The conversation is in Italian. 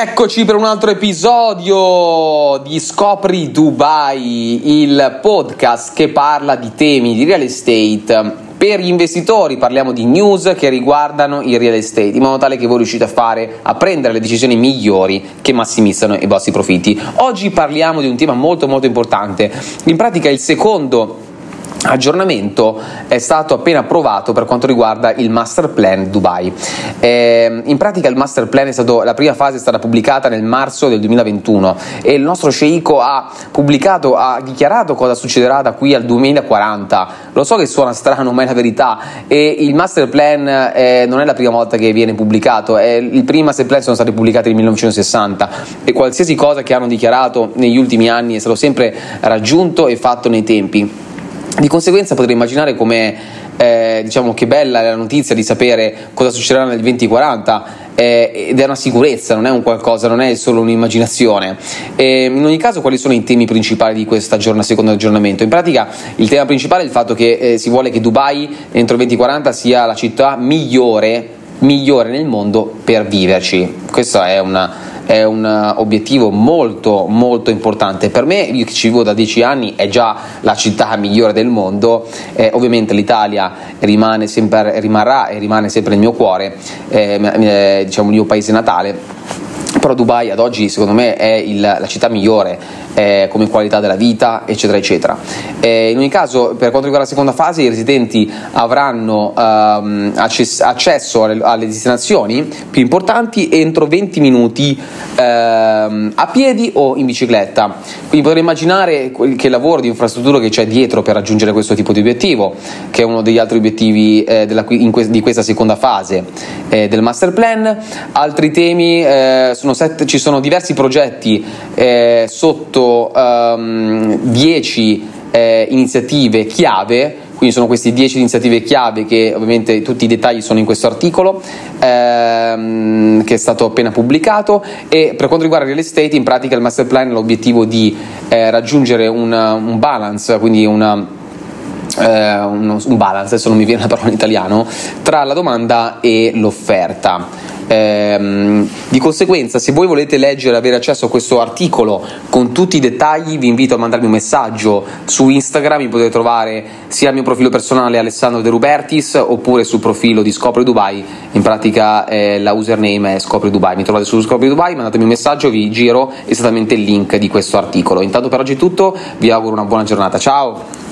Eccoci per un altro episodio di Scopri Dubai, il podcast che parla di temi di real estate. Per gli investitori parliamo di news che riguardano il real estate, in modo tale che voi riuscite a fare, a prendere le decisioni migliori che massimizzano i vostri profitti. Oggi parliamo di un tema molto molto importante, in pratica il secondo aggiornamento è stato appena approvato per quanto riguarda il Master Plan Dubai. Eh, in pratica il Master Plan è stato, la prima fase è stata pubblicata nel marzo del 2021 e il nostro sceicco ha pubblicato, ha dichiarato cosa succederà da qui al 2040. Lo so che suona strano, ma è la verità. E il Master Plan eh, non è la prima volta che viene pubblicato, eh, i primi Master Plan sono stati pubblicati nel 1960 e qualsiasi cosa che hanno dichiarato negli ultimi anni è stato sempre raggiunto e fatto nei tempi. Di conseguenza potrei immaginare come eh, diciamo che bella è la notizia di sapere cosa succederà nel 2040 eh, ed è una sicurezza, non è un qualcosa, non è solo un'immaginazione. E in ogni caso, quali sono i temi principali di questo secondo aggiornamento? In pratica, il tema principale è il fatto che eh, si vuole che Dubai entro il 2040 sia la città migliore, migliore nel mondo per viverci. Questa è una è un eh, obiettivo molto molto importante. Per me io che ci vivo da dieci anni è già la città migliore del mondo. Eh, ovviamente l'Italia rimane sempre, rimarrà e rimane sempre nel mio cuore eh, eh, diciamo il mio paese natale. Però Dubai ad oggi secondo me è il, la città migliore eh, come qualità della vita eccetera eccetera. Eh, in ogni caso per quanto riguarda la seconda fase i residenti avranno ehm, access- accesso alle, alle, destinazioni più importanti entro 20 minuti ehm, a piedi o in bicicletta. Quindi potrei immaginare che lavoro di infrastruttura che c'è dietro per raggiungere questo tipo di obiettivo che è uno degli altri obiettivi eh, della, que- di questa seconda fase eh, del master plan. Altri temi eh, sono sette, ci sono diversi progetti eh, sotto 10 um, eh, iniziative chiave quindi sono queste 10 iniziative chiave che ovviamente tutti i dettagli sono in questo articolo ehm, che è stato appena pubblicato. E per quanto riguarda il real estate in pratica il master plan ha l'obiettivo di eh, raggiungere un, un, balance quindi una, eh, un, un balance adesso non mi viene la parola in italiano tra la domanda e l'offerta Ehm, di conseguenza, se voi volete leggere e avere accesso a questo articolo con tutti i dettagli, vi invito a mandarmi un messaggio su Instagram, mi potete trovare sia al mio profilo personale Alessandro De Rubertis oppure sul profilo di Scopri Dubai, in pratica eh, la username è Scopri Dubai, mi trovate su Scopri Dubai, mandatemi un messaggio, vi giro esattamente il link di questo articolo. Intanto per oggi è tutto, vi auguro una buona giornata, ciao!